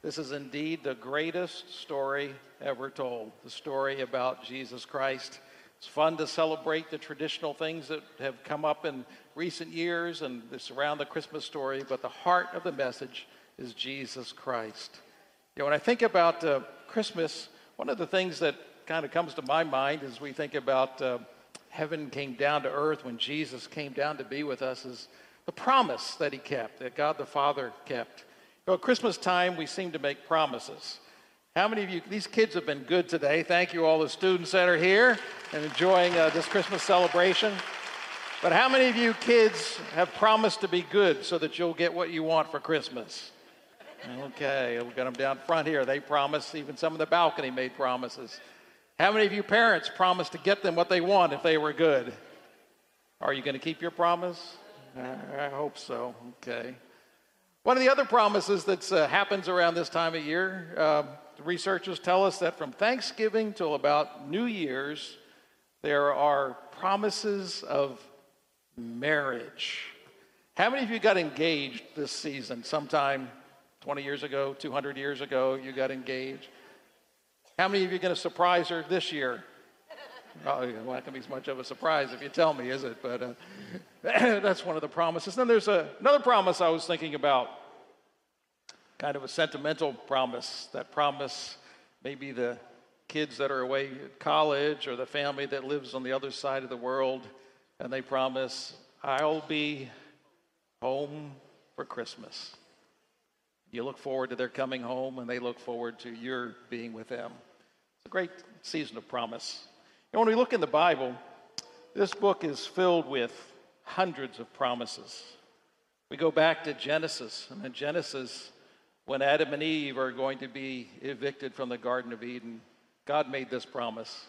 This is indeed the greatest story ever told the story about Jesus Christ. It's fun to celebrate the traditional things that have come up in recent years and surround the Christmas story, but the heart of the message is Jesus Christ. You know, when I think about uh, Christmas, one of the things that kind of comes to my mind as we think about uh, heaven came down to earth when Jesus came down to be with us is the promise that he kept, that God the Father kept. Know, at Christmas time, we seem to make promises. How many of you, these kids have been good today. Thank you, all the students that are here and enjoying uh, this Christmas celebration. But how many of you kids have promised to be good so that you'll get what you want for Christmas? Okay, we'll get them down front here. They promised, even some of the balcony made promises. How many of you parents promised to get them what they want if they were good? Are you going to keep your promise? I hope so. Okay. One of the other promises that uh, happens around this time of year, uh, researchers tell us that from Thanksgiving till about New Year's, there are promises of marriage. How many of you got engaged this season? Sometime 20 years ago, 200 years ago, you got engaged? How many of you are going to surprise her this year? Oh, well, not going to be as much of a surprise if you tell me, is it? But uh, that's one of the promises. Then there's a, another promise I was thinking about, kind of a sentimental promise. That promise, maybe the kids that are away at college or the family that lives on the other side of the world, and they promise, I'll be home for Christmas. You look forward to their coming home, and they look forward to your being with them It's a great season of promise. And when we look in the Bible, this book is filled with hundreds of promises. We go back to Genesis, and in Genesis, when Adam and Eve are going to be evicted from the Garden of Eden, God made this promise.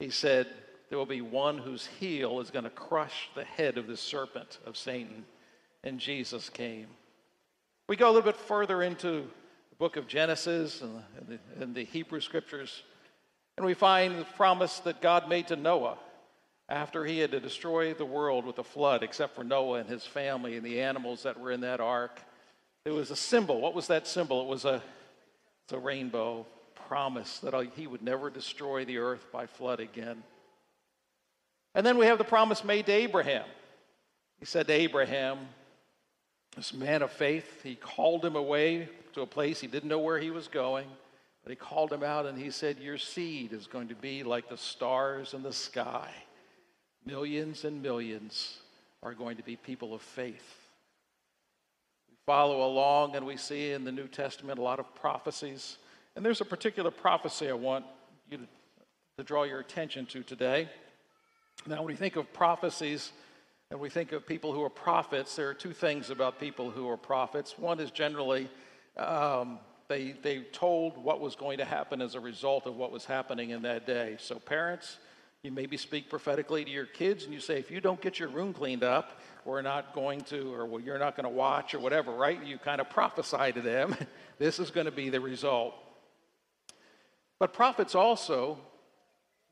He said, There will be one whose heel is going to crush the head of the serpent of Satan. And Jesus came. We go a little bit further into the book of Genesis and the, and the Hebrew scriptures. And we find the promise that God made to Noah after he had to destroy the world with a flood, except for Noah and his family and the animals that were in that ark. It was a symbol. What was that symbol? It was a, it's a rainbow promise that he would never destroy the earth by flood again. And then we have the promise made to Abraham. He said to Abraham, this man of faith, he called him away to a place he didn't know where he was going. But he called him out and he said, Your seed is going to be like the stars in the sky. Millions and millions are going to be people of faith. Follow along and we see in the New Testament a lot of prophecies. And there's a particular prophecy I want you to, to draw your attention to today. Now, when we think of prophecies, and we think of people who are prophets, there are two things about people who are prophets. One is generally um, they, they told what was going to happen as a result of what was happening in that day. So, parents, you maybe speak prophetically to your kids and you say, if you don't get your room cleaned up, we're not going to, or well, you're not going to watch, or whatever, right? You kind of prophesy to them, this is going to be the result. But prophets also,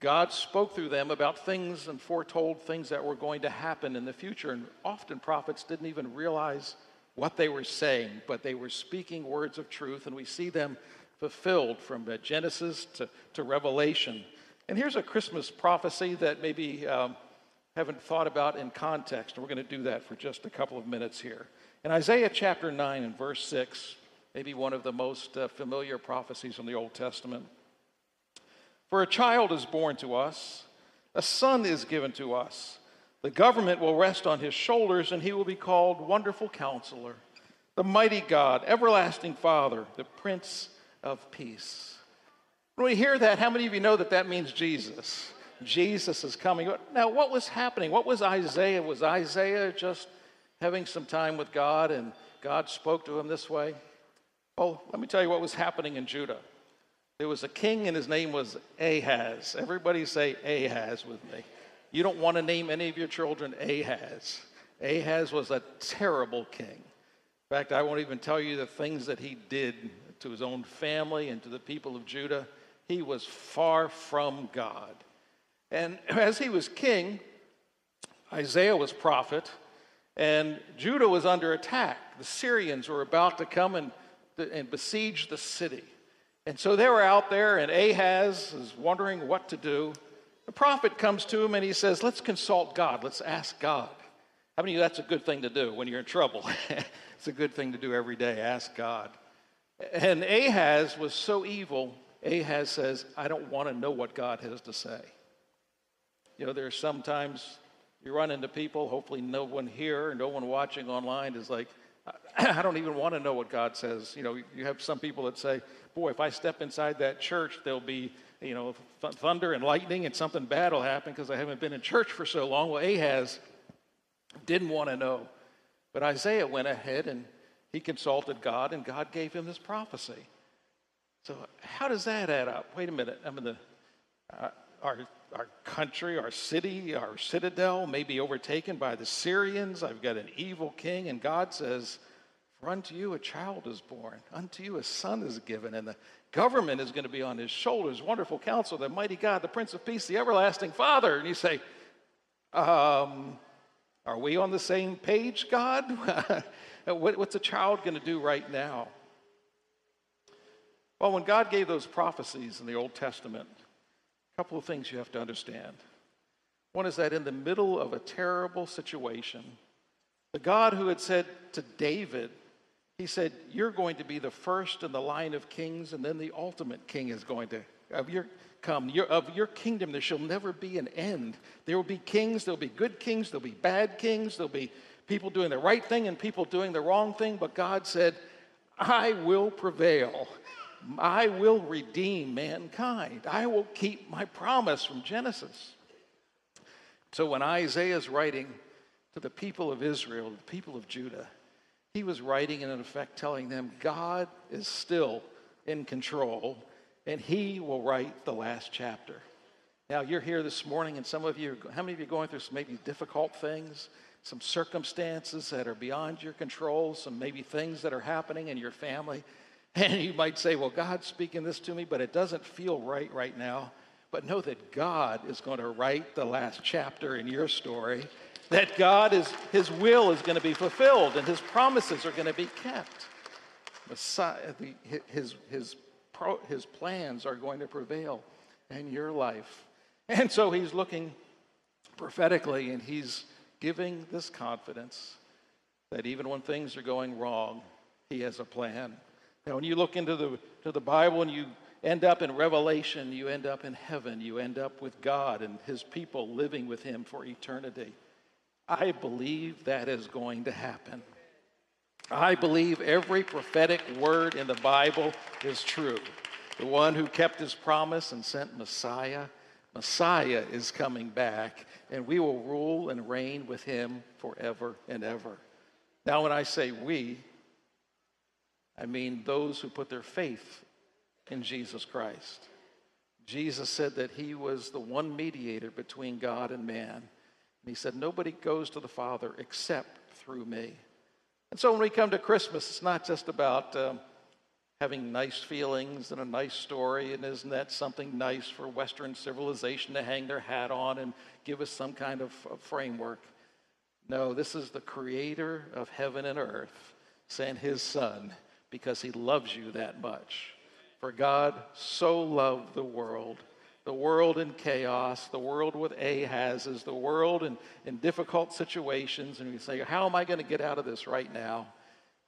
God spoke through them about things and foretold things that were going to happen in the future. And often prophets didn't even realize what they were saying, but they were speaking words of truth, and we see them fulfilled from Genesis to, to Revelation. And here's a Christmas prophecy that maybe um, haven't thought about in context. And We're going to do that for just a couple of minutes here. In Isaiah chapter 9 and verse 6, maybe one of the most uh, familiar prophecies from the Old Testament. For a child is born to us, a son is given to us the government will rest on his shoulders, and he will be called Wonderful Counselor, the Mighty God, Everlasting Father, the Prince of Peace. When we hear that, how many of you know that that means Jesus? Jesus is coming. Now, what was happening? What was Isaiah? Was Isaiah just having some time with God and God spoke to him this way? Well, let me tell you what was happening in Judah. There was a king, and his name was Ahaz. Everybody say Ahaz with me. You don't want to name any of your children Ahaz. Ahaz was a terrible king. In fact, I won't even tell you the things that he did to his own family and to the people of Judah. He was far from God. And as he was king, Isaiah was prophet, and Judah was under attack. The Syrians were about to come and and besiege the city. And so they were out there, and Ahaz is wondering what to do. The prophet comes to him and he says, Let's consult God. Let's ask God. How many of you that's a good thing to do when you're in trouble? it's a good thing to do every day. Ask God. And Ahaz was so evil, Ahaz says, I don't want to know what God has to say. You know, there's sometimes you run into people, hopefully no one here, no one watching online is like, I don't even want to know what God says. You know, you have some people that say, boy, if I step inside that church, there'll be, you know, th- thunder and lightning and something bad will happen because I haven't been in church for so long. Well, Ahaz didn't want to know. But Isaiah went ahead and he consulted God, and God gave him this prophecy. So, how does that add up? Wait a minute. I mean, the, uh, our, our country, our city, our citadel may be overtaken by the Syrians. I've got an evil king, and God says, For unto you a child is born, unto you a son is given, and the government is going to be on his shoulders. Wonderful counsel, the mighty God, the Prince of Peace, the everlasting Father. And you say, um, Are we on the same page, God? what's a child going to do right now? Well, when God gave those prophecies in the Old Testament, a couple of things you have to understand. One is that in the middle of a terrible situation, the God who had said to David, he said, You're going to be the first in the line of kings, and then the ultimate king is going to of your come. Your, of your kingdom, there shall never be an end. There will be kings, there'll be good kings, there'll be bad kings, there'll be people doing the right thing and people doing the wrong thing. But God said, I will prevail. I will redeem mankind. I will keep my promise from Genesis. So when Isaiah is writing to the people of Israel, the people of Judah, he was writing in effect telling them God is still in control and he will write the last chapter. Now you're here this morning and some of you, how many of you are going through some maybe difficult things, some circumstances that are beyond your control, some maybe things that are happening in your family? And you might say, well, God's speaking this to me, but it doesn't feel right right now. But know that God is going to write the last chapter in your story, that God is, his will is going to be fulfilled and his promises are going to be kept. Messiah, the, his, his, pro, his plans are going to prevail in your life. And so he's looking prophetically and he's giving this confidence that even when things are going wrong, he has a plan. Now, when you look into the, to the Bible and you end up in Revelation, you end up in heaven, you end up with God and his people living with him for eternity. I believe that is going to happen. I believe every prophetic word in the Bible is true. The one who kept his promise and sent Messiah, Messiah is coming back, and we will rule and reign with him forever and ever. Now, when I say we, I mean those who put their faith in Jesus Christ. Jesus said that he was the one mediator between God and man. And he said, Nobody goes to the Father except through me. And so when we come to Christmas, it's not just about um, having nice feelings and a nice story, and isn't that something nice for Western civilization to hang their hat on and give us some kind of, of framework? No, this is the creator of heaven and earth sent his son because he loves you that much. For God so loved the world, the world in chaos, the world with Ahazes, the world in, in difficult situations. And you say, How am I going to get out of this right now?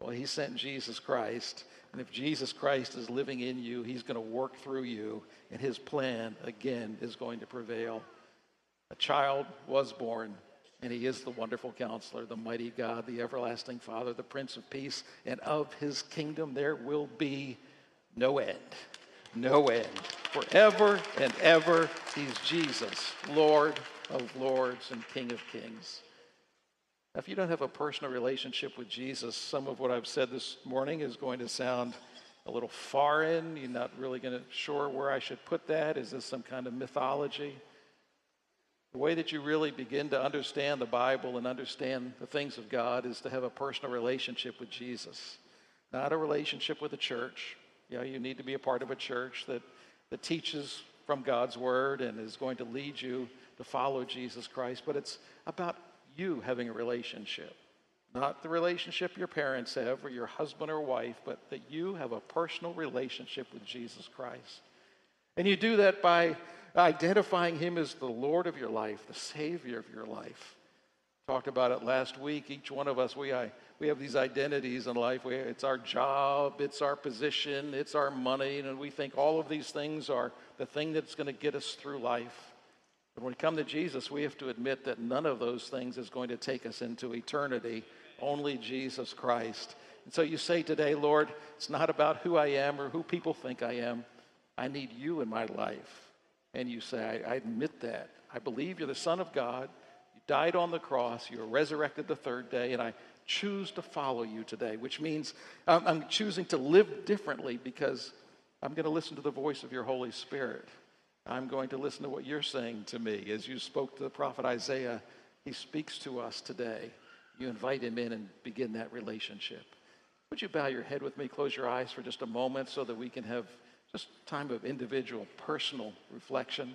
Well, he sent Jesus Christ. And if Jesus Christ is living in you, he's going to work through you. And his plan, again, is going to prevail. A child was born and he is the wonderful counselor, the mighty God, the everlasting Father, the Prince of Peace. And of his kingdom there will be no end. No end. Forever and ever, he's Jesus, Lord of lords and King of kings. Now, if you don't have a personal relationship with Jesus, some of what I've said this morning is going to sound a little foreign. You're not really going to sure where I should put that. Is this some kind of mythology? The way that you really begin to understand the Bible and understand the things of God is to have a personal relationship with Jesus, not a relationship with the church. You know, you need to be a part of a church that, that teaches from God's word and is going to lead you to follow Jesus Christ, but it's about you having a relationship. not the relationship your parents have or your husband or wife, but that you have a personal relationship with Jesus Christ. And you do that by identifying him as the Lord of your life, the Savior of your life. Talked about it last week. Each one of us, we, I, we have these identities in life. We, it's our job, it's our position, it's our money, and we think all of these things are the thing that's going to get us through life. But when we come to Jesus, we have to admit that none of those things is going to take us into eternity, only Jesus Christ. And so you say today, Lord, it's not about who I am or who people think I am. I need you in my life. And you say, I, I admit that. I believe you're the Son of God. You died on the cross. You were resurrected the third day. And I choose to follow you today, which means I'm, I'm choosing to live differently because I'm going to listen to the voice of your Holy Spirit. I'm going to listen to what you're saying to me. As you spoke to the prophet Isaiah, he speaks to us today. You invite him in and begin that relationship. Would you bow your head with me, close your eyes for just a moment so that we can have just time of individual, personal reflection?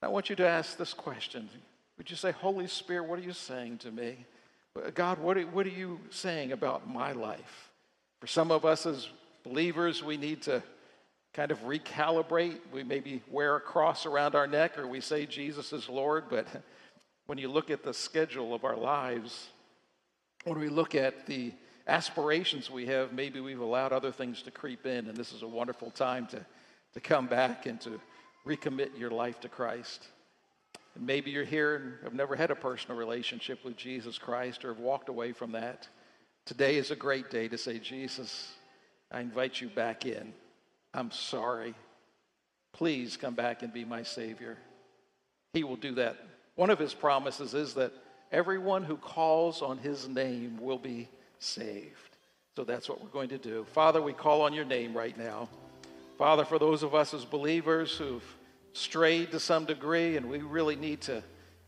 I want you to ask this question. Would you say, Holy Spirit, what are you saying to me? God, what are, what are you saying about my life? For some of us as believers, we need to kind of recalibrate. We maybe wear a cross around our neck or we say Jesus is Lord, but when you look at the schedule of our lives, when we look at the aspirations we have, maybe we've allowed other things to creep in, and this is a wonderful time to, to come back and to recommit your life to Christ. And maybe you're here and have never had a personal relationship with Jesus Christ or have walked away from that. Today is a great day to say, Jesus, I invite you back in. I'm sorry. Please come back and be my Savior. He will do that. One of his promises is that everyone who calls on his name will be saved. So that's what we're going to do. Father, we call on your name right now. Father, for those of us as believers who've strayed to some degree and we really need to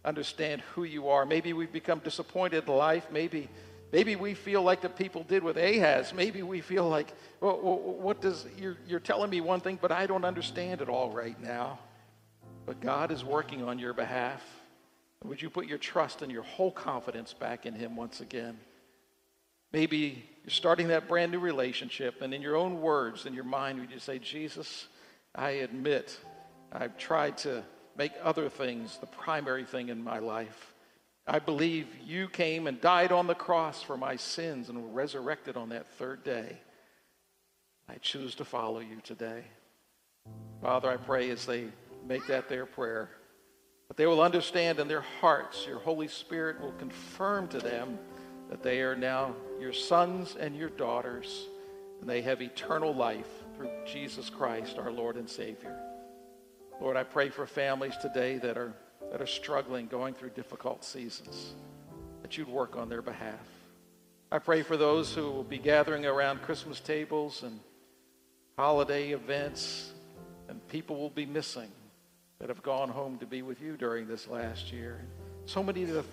understand who you are, maybe we've become disappointed in life. Maybe Maybe we feel like the people did with Ahaz. Maybe we feel like, well, what does, you're, you're telling me one thing, but I don't understand it all right now. But God is working on your behalf. Would you put your trust and your whole confidence back in Him once again? Maybe you're starting that brand new relationship, and in your own words, in your mind, would you say, Jesus, I admit I've tried to make other things the primary thing in my life. I believe you came and died on the cross for my sins and were resurrected on that third day. I choose to follow you today. Father, I pray as they make that their prayer, that they will understand in their hearts, your Holy Spirit will confirm to them that they are now your sons and your daughters, and they have eternal life through Jesus Christ, our Lord and Savior. Lord, I pray for families today that are that are struggling, going through difficult seasons, that you'd work on their behalf. I pray for those who will be gathering around Christmas tables and holiday events, and people will be missing that have gone home to be with you during this last year. So many of the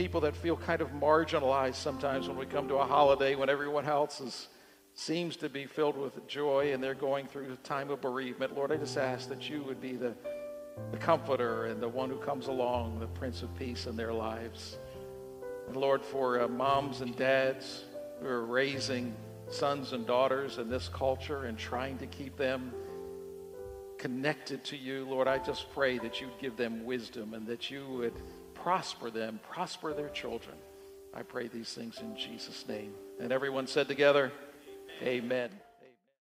people that feel kind of marginalized sometimes when we come to a holiday when everyone else is, seems to be filled with joy and they're going through a time of bereavement. Lord, I just ask that you would be the the comforter and the one who comes along, the Prince of Peace in their lives. And Lord, for uh, moms and dads who are raising sons and daughters in this culture and trying to keep them connected to you, Lord, I just pray that you'd give them wisdom and that you would prosper them, prosper their children. I pray these things in Jesus' name. And everyone said together, Amen. Amen.